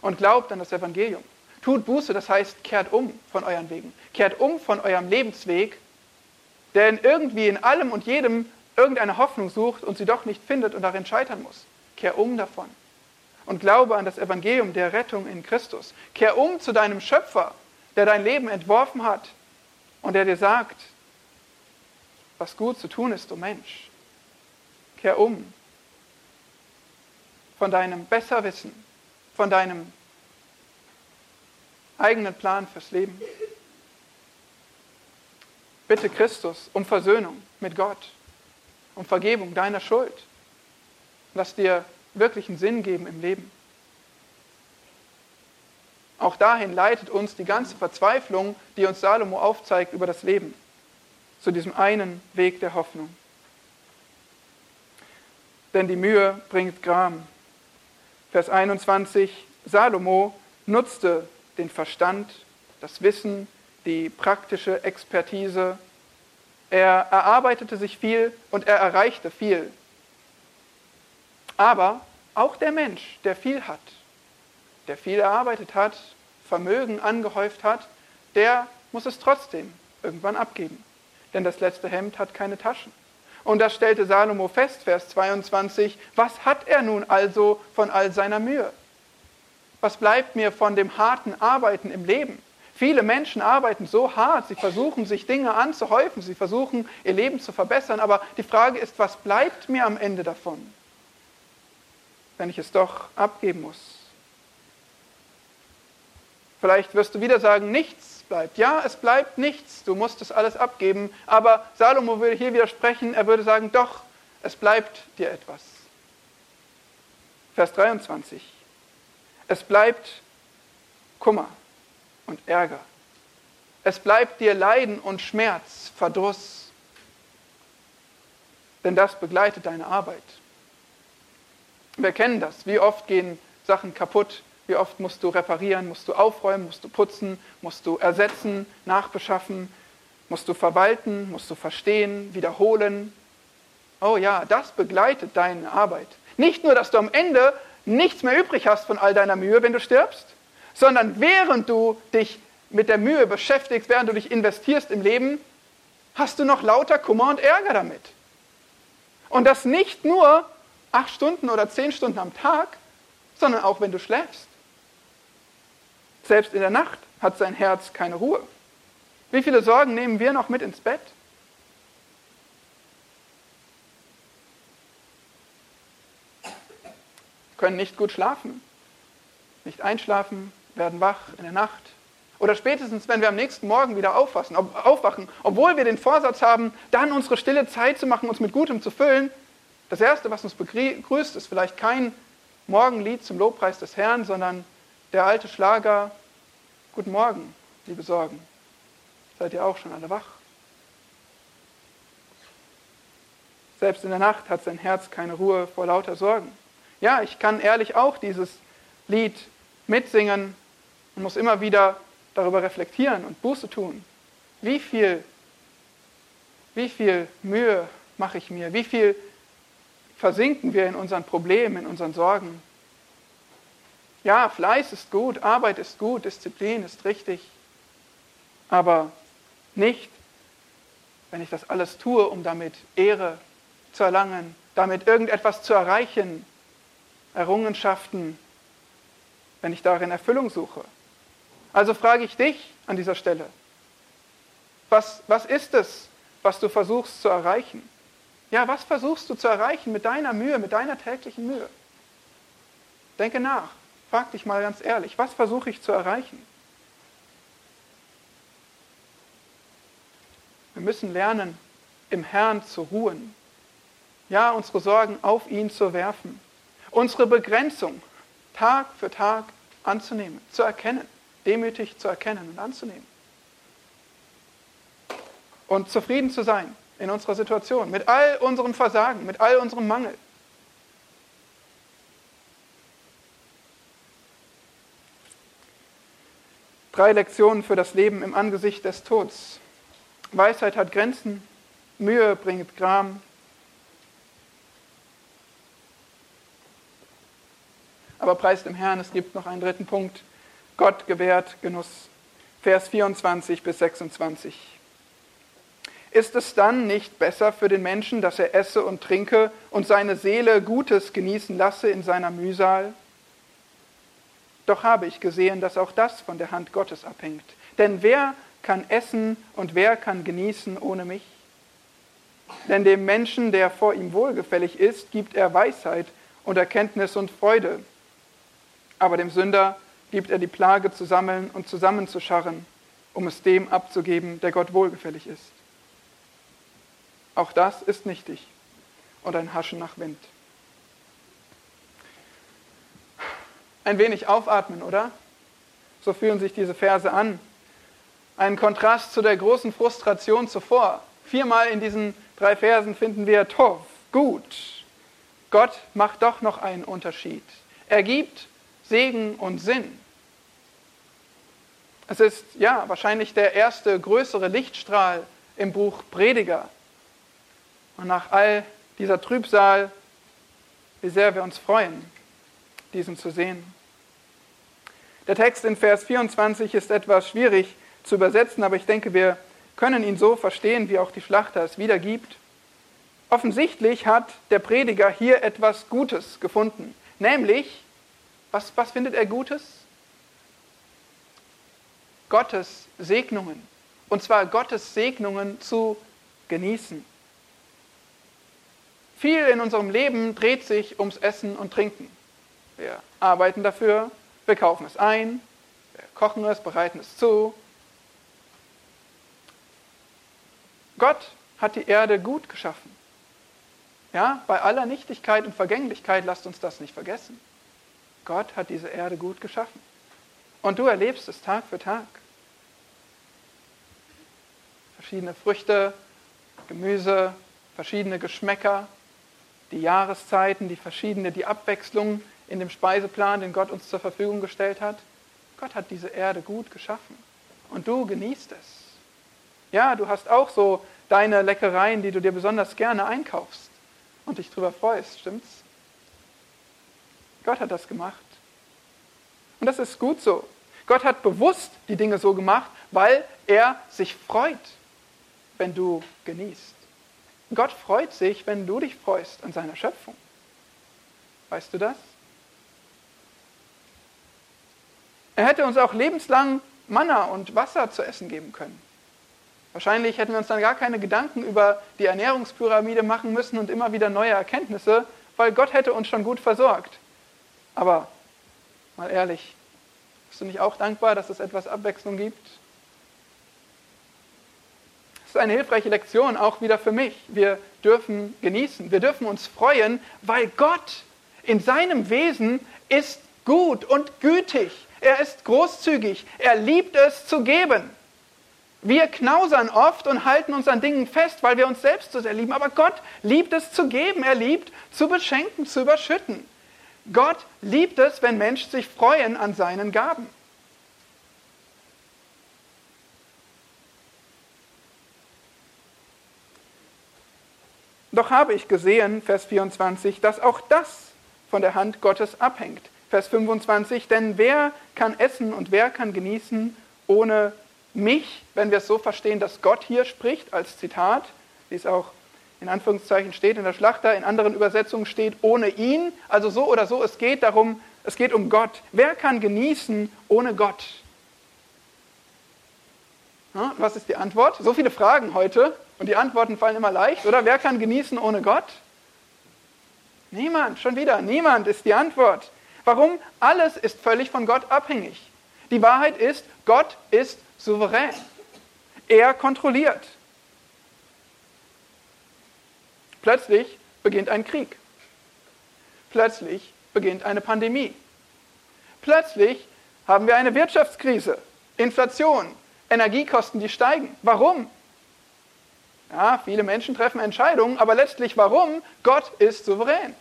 und glaubt an das Evangelium. Tut Buße, das heißt, kehrt um von euren Wegen. Kehrt um von eurem Lebensweg, der in irgendwie in allem und jedem irgendeine Hoffnung sucht und sie doch nicht findet und darin scheitern muss. Kehr um davon und glaube an das Evangelium der Rettung in Christus. Kehr um zu deinem Schöpfer, der dein Leben entworfen hat und der dir sagt, was gut zu tun ist, du Mensch. Kehr um von deinem Besserwissen, von deinem eigenen Plan fürs Leben. Bitte Christus um Versöhnung mit Gott, um Vergebung deiner Schuld. Lass dir wirklichen Sinn geben im Leben. Auch dahin leitet uns die ganze Verzweiflung, die uns Salomo aufzeigt über das Leben, zu diesem einen Weg der Hoffnung. Denn die Mühe bringt Gram. Vers 21, Salomo nutzte den Verstand, das Wissen, die praktische Expertise. Er erarbeitete sich viel und er erreichte viel. Aber auch der Mensch, der viel hat, der viel erarbeitet hat, Vermögen angehäuft hat, der muss es trotzdem irgendwann abgeben. Denn das letzte Hemd hat keine Taschen. Und das stellte Salomo fest, Vers 22, was hat er nun also von all seiner Mühe? Was bleibt mir von dem harten Arbeiten im Leben? Viele Menschen arbeiten so hart, sie versuchen sich Dinge anzuhäufen, sie versuchen ihr Leben zu verbessern, aber die Frage ist, was bleibt mir am Ende davon? wenn ich es doch abgeben muss? Vielleicht wirst du wieder sagen, nichts bleibt. Ja, es bleibt nichts, du musst es alles abgeben. Aber Salomo würde hier widersprechen, er würde sagen, doch, es bleibt dir etwas. Vers 23. Es bleibt Kummer und Ärger. Es bleibt dir Leiden und Schmerz, Verdruss. Denn das begleitet deine Arbeit. Wir kennen das. Wie oft gehen Sachen kaputt? Wie oft musst du reparieren, musst du aufräumen, musst du putzen, musst du ersetzen, nachbeschaffen, musst du verwalten, musst du verstehen, wiederholen. Oh ja, das begleitet deine Arbeit. Nicht nur, dass du am Ende nichts mehr übrig hast von all deiner Mühe, wenn du stirbst, sondern während du dich mit der Mühe beschäftigst, während du dich investierst im Leben, hast du noch lauter Kummer und Ärger damit. Und das nicht nur, acht Stunden oder zehn Stunden am Tag, sondern auch wenn du schläfst. Selbst in der Nacht hat sein Herz keine Ruhe. Wie viele Sorgen nehmen wir noch mit ins Bett? Können nicht gut schlafen, nicht einschlafen, werden wach in der Nacht. Oder spätestens, wenn wir am nächsten Morgen wieder aufwachen, aufwachen, obwohl wir den Vorsatz haben, dann unsere stille Zeit zu machen, uns mit Gutem zu füllen, das Erste, was uns begrüßt, ist vielleicht kein Morgenlied zum Lobpreis des Herrn, sondern der alte Schlager Guten Morgen, liebe Sorgen. Seid ihr auch schon alle wach? Selbst in der Nacht hat sein Herz keine Ruhe vor lauter Sorgen. Ja, ich kann ehrlich auch dieses Lied mitsingen und muss immer wieder darüber reflektieren und Buße tun. Wie viel, wie viel Mühe mache ich mir? Wie viel versinken wir in unseren Problemen, in unseren Sorgen. Ja, Fleiß ist gut, Arbeit ist gut, Disziplin ist richtig, aber nicht, wenn ich das alles tue, um damit Ehre zu erlangen, damit irgendetwas zu erreichen, Errungenschaften, wenn ich darin Erfüllung suche? Also frage ich dich an dieser Stelle, was, was ist es, was du versuchst zu erreichen? Ja, was versuchst du zu erreichen mit deiner Mühe, mit deiner täglichen Mühe? Denke nach, frag dich mal ganz ehrlich, was versuche ich zu erreichen? Wir müssen lernen, im Herrn zu ruhen. Ja, unsere Sorgen auf ihn zu werfen. Unsere Begrenzung Tag für Tag anzunehmen, zu erkennen, demütig zu erkennen und anzunehmen. Und zufrieden zu sein in unserer Situation, mit all unserem Versagen, mit all unserem Mangel. Drei Lektionen für das Leben im Angesicht des Todes. Weisheit hat Grenzen, Mühe bringt Gram. Aber preist dem Herrn, es gibt noch einen dritten Punkt. Gott gewährt Genuss. Vers 24 bis 26. Ist es dann nicht besser für den Menschen, dass er esse und trinke und seine Seele Gutes genießen lasse in seiner Mühsal? Doch habe ich gesehen, dass auch das von der Hand Gottes abhängt. Denn wer kann essen und wer kann genießen ohne mich? Denn dem Menschen, der vor ihm wohlgefällig ist, gibt er Weisheit und Erkenntnis und Freude. Aber dem Sünder gibt er die Plage zu sammeln und zusammenzuscharren, um es dem abzugeben, der Gott wohlgefällig ist. Auch das ist nichtig und ein Haschen nach Wind. Ein wenig aufatmen, oder? So fühlen sich diese Verse an. Ein Kontrast zu der großen Frustration zuvor. Viermal in diesen drei Versen finden wir Tov, gut. Gott macht doch noch einen Unterschied. Er gibt Segen und Sinn. Es ist ja wahrscheinlich der erste größere Lichtstrahl im Buch Prediger. Und nach all dieser Trübsal, wie sehr wir uns freuen, diesen zu sehen. Der Text in Vers 24 ist etwas schwierig zu übersetzen, aber ich denke, wir können ihn so verstehen, wie auch die Schlachter es wiedergibt. Offensichtlich hat der Prediger hier etwas Gutes gefunden. Nämlich, was, was findet er Gutes? Gottes Segnungen. Und zwar Gottes Segnungen zu genießen. Viel in unserem Leben dreht sich ums Essen und Trinken. Wir arbeiten dafür, wir kaufen es ein, wir kochen es, bereiten es zu, Gott hat die Erde gut geschaffen. Ja, bei aller Nichtigkeit und Vergänglichkeit lasst uns das nicht vergessen. Gott hat diese Erde gut geschaffen. Und du erlebst es Tag für Tag. Verschiedene Früchte, Gemüse, verschiedene Geschmäcker, die Jahreszeiten, die verschiedene, die Abwechslung in dem Speiseplan, den Gott uns zur Verfügung gestellt hat. Gott hat diese Erde gut geschaffen. Und du genießt es. Ja, du hast auch so deine Leckereien, die du dir besonders gerne einkaufst und dich darüber freust, stimmt's? Gott hat das gemacht. Und das ist gut so. Gott hat bewusst die Dinge so gemacht, weil er sich freut, wenn du genießt. Gott freut sich, wenn du dich freust an seiner Schöpfung. Weißt du das? Er hätte uns auch lebenslang Manna und Wasser zu essen geben können. Wahrscheinlich hätten wir uns dann gar keine Gedanken über die Ernährungspyramide machen müssen und immer wieder neue Erkenntnisse, weil Gott hätte uns schon gut versorgt. Aber mal ehrlich, bist du nicht auch dankbar, dass es etwas Abwechslung gibt? Das ist eine hilfreiche Lektion, auch wieder für mich. Wir dürfen genießen, wir dürfen uns freuen, weil Gott in seinem Wesen ist gut und gütig. Er ist großzügig. Er liebt es zu geben. Wir knausern oft und halten uns an Dingen fest, weil wir uns selbst so sehr lieben. Aber Gott liebt es zu geben. Er liebt zu beschenken, zu überschütten. Gott liebt es, wenn Menschen sich freuen an seinen Gaben. Doch habe ich gesehen, Vers 24, dass auch das von der Hand Gottes abhängt. Vers 25, denn wer kann essen und wer kann genießen ohne mich, wenn wir es so verstehen, dass Gott hier spricht als Zitat, wie es auch in Anführungszeichen steht in der Schlachter, in anderen Übersetzungen steht ohne ihn. Also so oder so, es geht darum, es geht um Gott. Wer kann genießen ohne Gott? Ja, was ist die Antwort? So viele Fragen heute und die Antworten fallen immer leicht, oder? Wer kann genießen ohne Gott? Niemand, schon wieder, niemand ist die Antwort. Warum? Alles ist völlig von Gott abhängig. Die Wahrheit ist, Gott ist souverän. Er kontrolliert. Plötzlich beginnt ein Krieg. Plötzlich beginnt eine Pandemie. Plötzlich haben wir eine Wirtschaftskrise, Inflation, Energiekosten, die steigen. Warum? Ja, viele Menschen treffen Entscheidungen, aber letztlich warum? Gott ist souverän.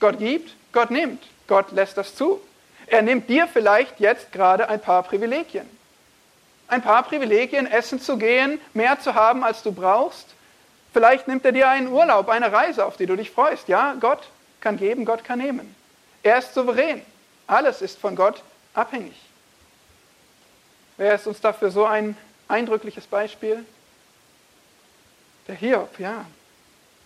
Gott gibt, Gott nimmt, Gott lässt das zu. Er nimmt dir vielleicht jetzt gerade ein paar Privilegien. Ein paar Privilegien, essen zu gehen, mehr zu haben, als du brauchst. Vielleicht nimmt er dir einen Urlaub, eine Reise, auf die du dich freust. Ja, Gott kann geben, Gott kann nehmen. Er ist souverän. Alles ist von Gott abhängig. Wer ist uns dafür so ein eindrückliches Beispiel? Der Hiob, ja.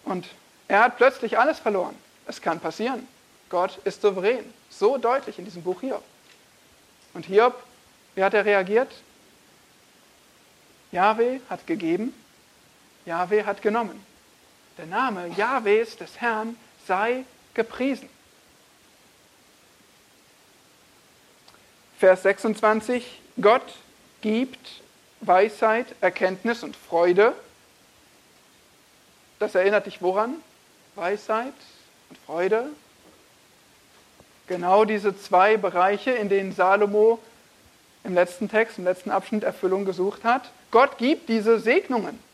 Und er hat plötzlich alles verloren. Es kann passieren. Gott ist souverän. So deutlich in diesem Buch Hiob. Und Hiob, wie hat er reagiert? Yahweh hat gegeben, Yahweh hat genommen. Der Name Yahwehs des Herrn sei gepriesen. Vers 26, Gott gibt Weisheit, Erkenntnis und Freude. Das erinnert dich woran? Weisheit und Freude. Genau diese zwei Bereiche, in denen Salomo im letzten Text, im letzten Abschnitt Erfüllung gesucht hat. Gott gibt diese Segnungen.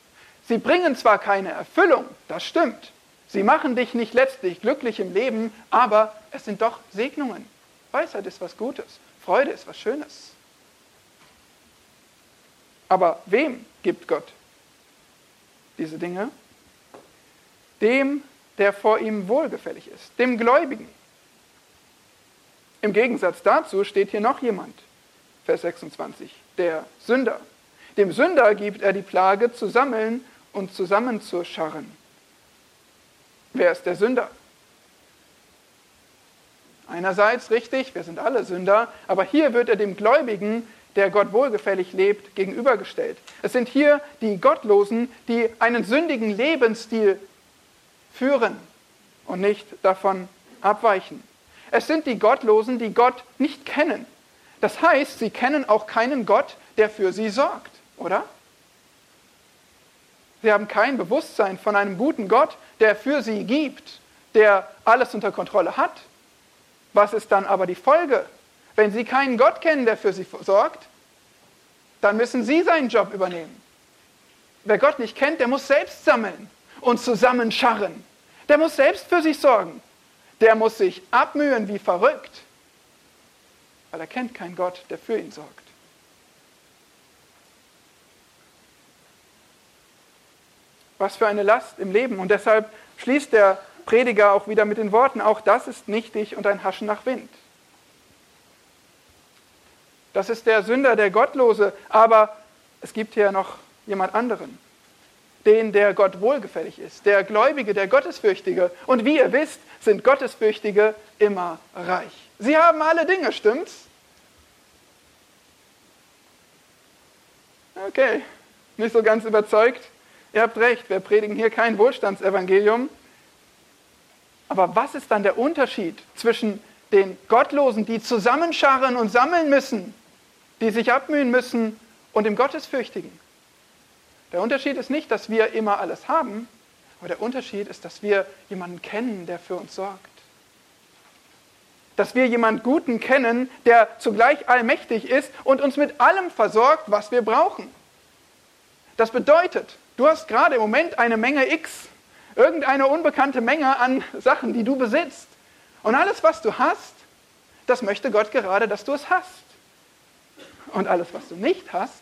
Sie bringen zwar keine Erfüllung, das stimmt. Sie machen dich nicht letztlich glücklich im Leben, aber es sind doch Segnungen. Weisheit ist was Gutes, Freude ist was Schönes. Aber wem gibt Gott diese Dinge? Dem, der vor ihm wohlgefällig ist, dem Gläubigen. Im Gegensatz dazu steht hier noch jemand, Vers 26, der Sünder. Dem Sünder gibt er die Plage zu sammeln und zusammenzuscharren. Wer ist der Sünder? Einerseits richtig, wir sind alle Sünder, aber hier wird er dem Gläubigen, der Gott wohlgefällig lebt, gegenübergestellt. Es sind hier die Gottlosen, die einen sündigen Lebensstil führen und nicht davon abweichen. Es sind die Gottlosen, die Gott nicht kennen. Das heißt, sie kennen auch keinen Gott, der für sie sorgt, oder? Sie haben kein Bewusstsein von einem guten Gott, der für sie gibt, der alles unter Kontrolle hat. Was ist dann aber die Folge? Wenn sie keinen Gott kennen, der für sie sorgt, dann müssen sie seinen Job übernehmen. Wer Gott nicht kennt, der muss selbst sammeln und zusammenscharren. Der muss selbst für sich sorgen. Der muss sich abmühen wie verrückt, weil er kennt keinen Gott, der für ihn sorgt. Was für eine Last im Leben. Und deshalb schließt der Prediger auch wieder mit den Worten, auch das ist nichtig und ein Haschen nach Wind. Das ist der Sünder, der Gottlose, aber es gibt hier noch jemand anderen, den der Gott wohlgefällig ist, der Gläubige, der Gottesfürchtige. Und wie ihr wisst, sind Gottesfürchtige immer reich. Sie haben alle Dinge, stimmt's? Okay, nicht so ganz überzeugt. Ihr habt recht, wir predigen hier kein Wohlstandsevangelium. Aber was ist dann der Unterschied zwischen den Gottlosen, die zusammenscharren und sammeln müssen, die sich abmühen müssen, und dem Gottesfürchtigen? Der Unterschied ist nicht, dass wir immer alles haben, aber der Unterschied ist, dass wir jemanden kennen, der für uns sorgt. Dass wir jemanden Guten kennen, der zugleich allmächtig ist und uns mit allem versorgt, was wir brauchen. Das bedeutet, Du hast gerade im Moment eine Menge X, irgendeine unbekannte Menge an Sachen, die du besitzt. Und alles, was du hast, das möchte Gott gerade, dass du es hast. Und alles, was du nicht hast,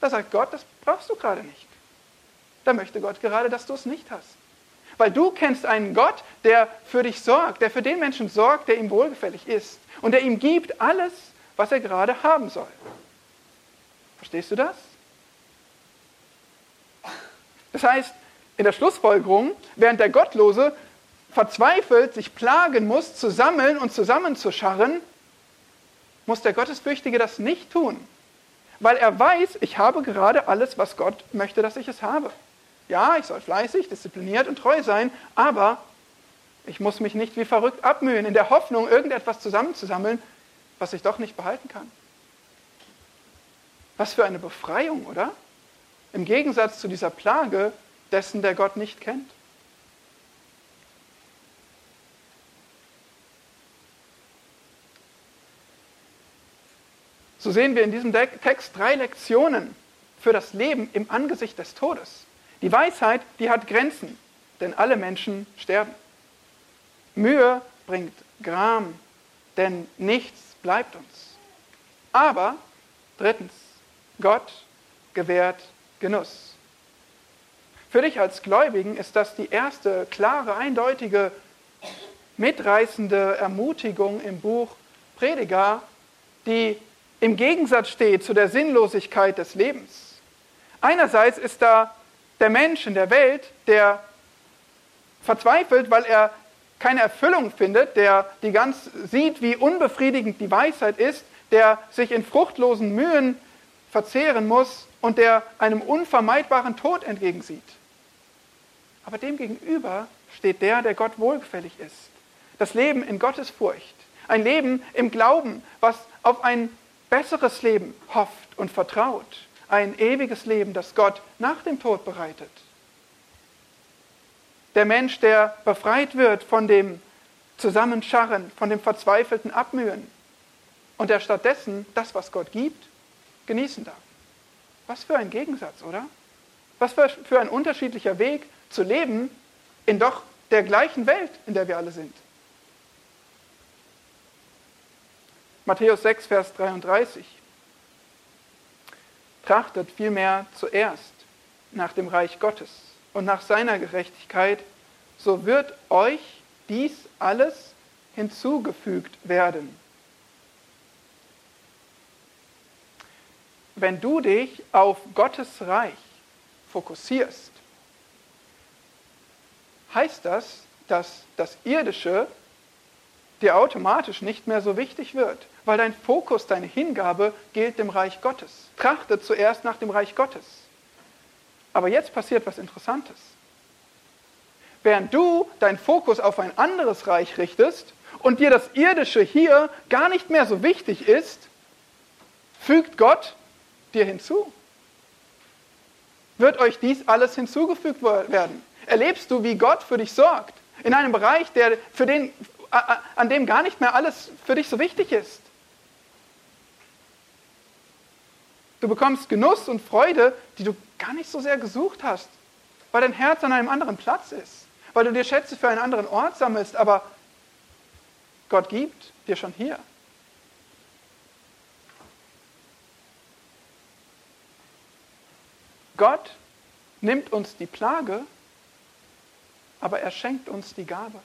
da sagt Gott, das brauchst du gerade nicht. Da möchte Gott gerade, dass du es nicht hast. Weil du kennst einen Gott, der für dich sorgt, der für den Menschen sorgt, der ihm wohlgefällig ist und der ihm gibt alles, was er gerade haben soll. Verstehst du das? Das heißt, in der Schlussfolgerung, während der Gottlose verzweifelt sich plagen muss, zu sammeln und zusammenzuscharren, muss der Gottesfürchtige das nicht tun, weil er weiß, ich habe gerade alles, was Gott möchte, dass ich es habe. Ja, ich soll fleißig, diszipliniert und treu sein, aber ich muss mich nicht wie verrückt abmühen, in der Hoffnung, irgendetwas zusammenzusammeln, was ich doch nicht behalten kann. Was für eine Befreiung, oder? Im Gegensatz zu dieser Plage dessen, der Gott nicht kennt. So sehen wir in diesem Text drei Lektionen für das Leben im Angesicht des Todes. Die Weisheit, die hat Grenzen, denn alle Menschen sterben. Mühe bringt Gram, denn nichts bleibt uns. Aber, drittens, Gott gewährt Genuss. Für dich als Gläubigen ist das die erste klare, eindeutige, mitreißende Ermutigung im Buch Prediger, die im Gegensatz steht zu der Sinnlosigkeit des Lebens. Einerseits ist da der Mensch in der Welt, der verzweifelt, weil er keine Erfüllung findet, der die ganz sieht, wie unbefriedigend die Weisheit ist, der sich in fruchtlosen Mühen verzehren muss und der einem unvermeidbaren Tod entgegensieht. Aber demgegenüber steht der, der Gott wohlgefällig ist. Das Leben in Gottes Furcht. Ein Leben im Glauben, was auf ein besseres Leben hofft und vertraut. Ein ewiges Leben, das Gott nach dem Tod bereitet der Mensch, der befreit wird von dem Zusammenscharren, von dem verzweifelten Abmühen und der stattdessen das, was Gott gibt, genießen darf. Was für ein Gegensatz, oder? Was für ein unterschiedlicher Weg zu leben in doch der gleichen Welt, in der wir alle sind. Matthäus 6, Vers 33. Trachtet vielmehr zuerst nach dem Reich Gottes und nach seiner Gerechtigkeit, so wird euch dies alles hinzugefügt werden. Wenn du dich auf Gottes Reich fokussierst, heißt das, dass das Irdische dir automatisch nicht mehr so wichtig wird, weil dein Fokus, deine Hingabe gilt dem Reich Gottes. Trachte zuerst nach dem Reich Gottes. Aber jetzt passiert was Interessantes. Während du deinen Fokus auf ein anderes Reich richtest und dir das Irdische hier gar nicht mehr so wichtig ist, fügt Gott dir hinzu. Wird euch dies alles hinzugefügt werden? Erlebst du, wie Gott für dich sorgt? In einem Bereich, der für den, an dem gar nicht mehr alles für dich so wichtig ist. Du bekommst Genuss und Freude, die du gar nicht so sehr gesucht hast, weil dein Herz an einem anderen Platz ist, weil du dir Schätze für einen anderen Ort sammelst, aber Gott gibt dir schon hier. Gott nimmt uns die Plage, aber er schenkt uns die Gabe.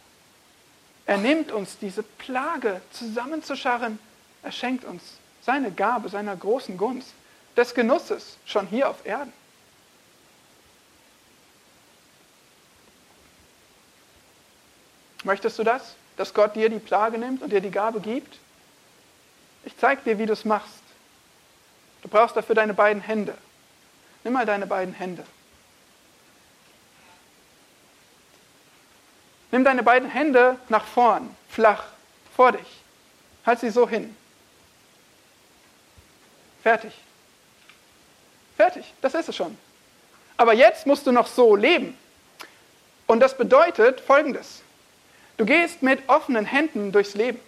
Er nimmt uns diese Plage zusammenzuscharren. Er schenkt uns seine Gabe, seiner großen Gunst des Genusses schon hier auf Erden. Möchtest du das, dass Gott dir die Plage nimmt und dir die Gabe gibt? Ich zeige dir, wie du es machst. Du brauchst dafür deine beiden Hände. Nimm mal deine beiden Hände. Nimm deine beiden Hände nach vorn, flach, vor dich. Halt sie so hin. Fertig. Fertig, das ist es schon. Aber jetzt musst du noch so leben. Und das bedeutet Folgendes. Du gehst mit offenen Händen durchs Leben.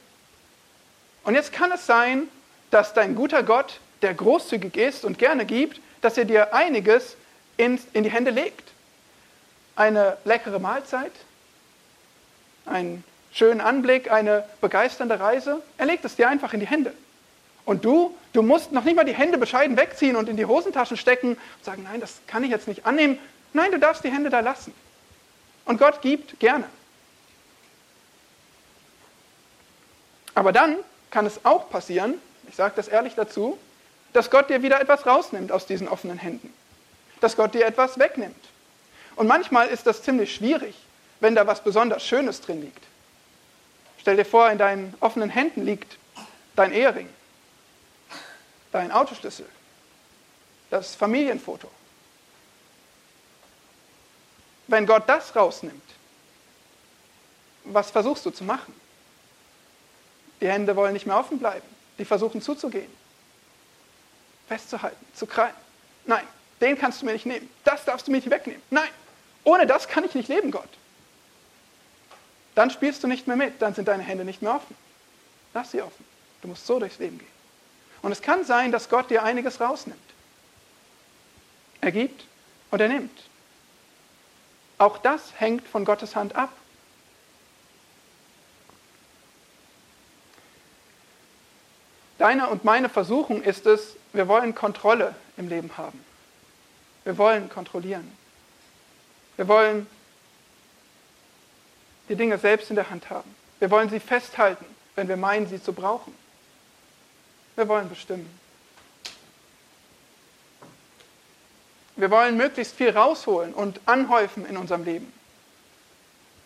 Und jetzt kann es sein, dass dein guter Gott, der großzügig ist und gerne gibt, dass er dir einiges in, die Hände legt. Eine leckere Mahlzeit, einen schönen Anblick, eine begeisternde Reise. Er legt es dir einfach in die Hände. Und du, du musst noch nicht mal die Hände bescheiden wegziehen und in die Hosentaschen stecken und sagen, nein, das kann ich jetzt nicht annehmen. Nein, du darfst die Hände da lassen. Und Gott gibt gerne. Aber dann kann es auch passieren, ich sage das ehrlich dazu, dass Gott dir wieder etwas rausnimmt aus diesen offenen Händen. Dass Gott dir etwas wegnimmt. Und manchmal ist das ziemlich schwierig, wenn da was besonders Schönes drin liegt. Stell dir vor, in deinen offenen Händen liegt dein Ehering, dein Autoschlüssel, das Familienfoto. Wenn Gott das rausnimmt, was versuchst du zu machen? Die Hände wollen nicht mehr offen bleiben. Die versuchen zuzugehen, festzuhalten, zu krallen. Nein, den kannst du mir nicht nehmen. Das darfst du mir nicht wegnehmen. Nein, ohne das kann ich nicht leben, Gott. Dann spielst du nicht mehr mit, dann sind deine Hände nicht mehr offen. Lass sie offen. Du musst so durchs Leben gehen. Und es kann sein, dass Gott dir einiges rausnimmt. Er gibt und er nimmt. Auch das hängt von Gottes Hand ab. Deine und meine Versuchung ist es, wir wollen Kontrolle im Leben haben. Wir wollen kontrollieren. Wir wollen die Dinge selbst in der Hand haben. Wir wollen sie festhalten, wenn wir meinen, sie zu brauchen. Wir wollen bestimmen. Wir wollen möglichst viel rausholen und anhäufen in unserem Leben.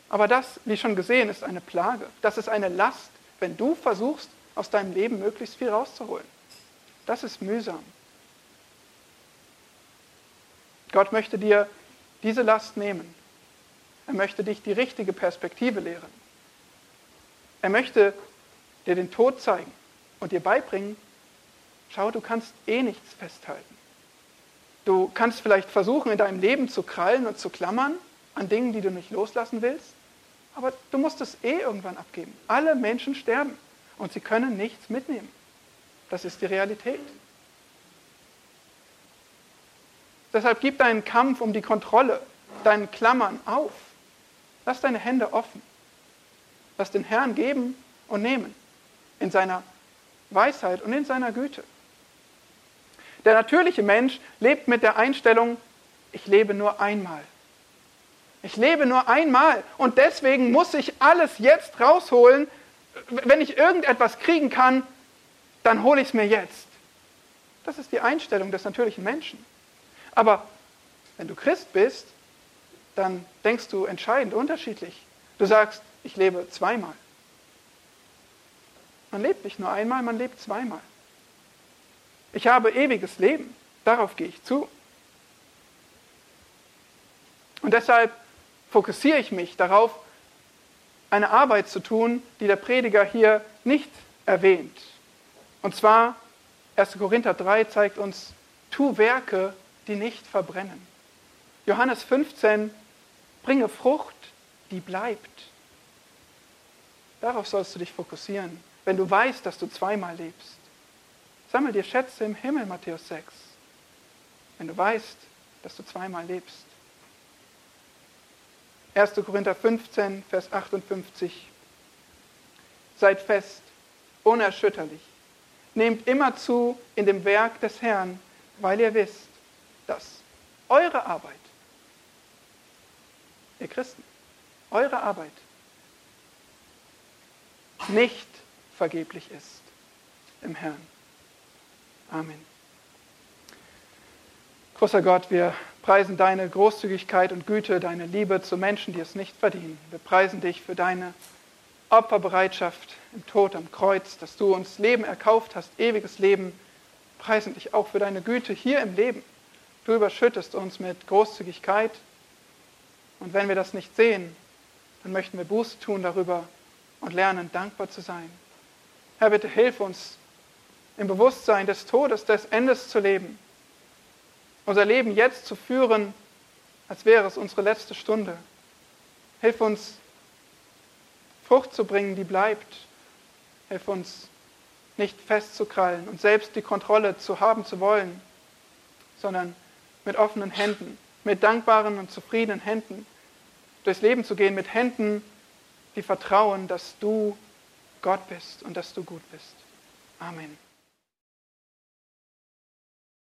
Aber das, wie schon gesehen, ist eine Plage. Das ist eine Last, wenn du versuchst, aus deinem Leben möglichst viel rauszuholen. Das ist mühsam. Gott möchte dir diese Last nehmen. Er möchte dich die richtige Perspektive lehren. Er möchte dir den Tod zeigen und dir beibringen, schau, du kannst eh nichts festhalten. Du kannst vielleicht versuchen, in deinem Leben zu krallen und zu klammern an Dingen, die du nicht loslassen willst, aber du musst es eh irgendwann abgeben. Alle Menschen sterben und sie können nichts mitnehmen. Das ist die Realität. Deshalb gib deinen Kampf um die Kontrolle, deinen Klammern auf. Lass deine Hände offen. Lass den Herrn geben und nehmen in seiner Weisheit und in seiner Güte. Der natürliche Mensch lebt mit der Einstellung, ich lebe nur einmal. Ich lebe nur einmal und deswegen muss ich alles jetzt rausholen. Wenn ich irgendetwas kriegen kann, dann hole ich es mir jetzt. Das ist die Einstellung des natürlichen Menschen. Aber wenn du Christ bist, dann denkst du entscheidend unterschiedlich. Du sagst, ich lebe zweimal. Man lebt nicht nur einmal, man lebt zweimal. Ich habe ewiges Leben, darauf gehe ich zu. Und deshalb fokussiere ich mich darauf, eine Arbeit zu tun, die der Prediger hier nicht erwähnt. Und zwar, 1. Korinther 3 zeigt uns, tu Werke, die nicht verbrennen. Johannes 15 Bringe Frucht, die bleibt. Darauf sollst du dich fokussieren, wenn du weißt, dass du zweimal lebst. Sammel dir Schätze im Himmel, Matthäus 6, wenn du weißt, dass du zweimal lebst. 1. Korinther 15, Vers 58. Seid fest, unerschütterlich. Nehmt immer zu in dem Werk des Herrn, weil ihr wisst, dass eure Arbeit ihr Christen, eure Arbeit nicht vergeblich ist im Herrn. Amen. Großer Gott, wir preisen deine Großzügigkeit und Güte, deine Liebe zu Menschen, die es nicht verdienen. Wir preisen dich für deine Opferbereitschaft im Tod am Kreuz, dass du uns Leben erkauft hast, ewiges Leben. Wir preisen dich auch für deine Güte hier im Leben. Du überschüttest uns mit Großzügigkeit, und wenn wir das nicht sehen, dann möchten wir Buße tun darüber und lernen, dankbar zu sein. Herr, bitte hilf uns, im Bewusstsein des Todes, des Endes zu leben. Unser Leben jetzt zu führen, als wäre es unsere letzte Stunde. Hilf uns, Frucht zu bringen, die bleibt. Hilf uns, nicht festzukrallen und selbst die Kontrolle zu haben zu wollen, sondern mit offenen Händen mit dankbaren und zufriedenen Händen durchs Leben zu gehen, mit Händen, die vertrauen, dass du Gott bist und dass du gut bist. Amen.